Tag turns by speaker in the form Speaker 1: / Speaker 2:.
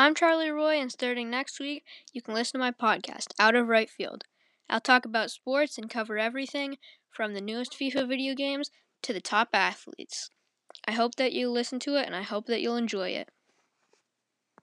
Speaker 1: I'm Charlie Roy, and starting next week, you can listen to my podcast, Out of Right Field. I'll talk about sports and cover everything from the newest FIFA video games to the top athletes. I hope that you listen to it, and I hope that you'll enjoy it.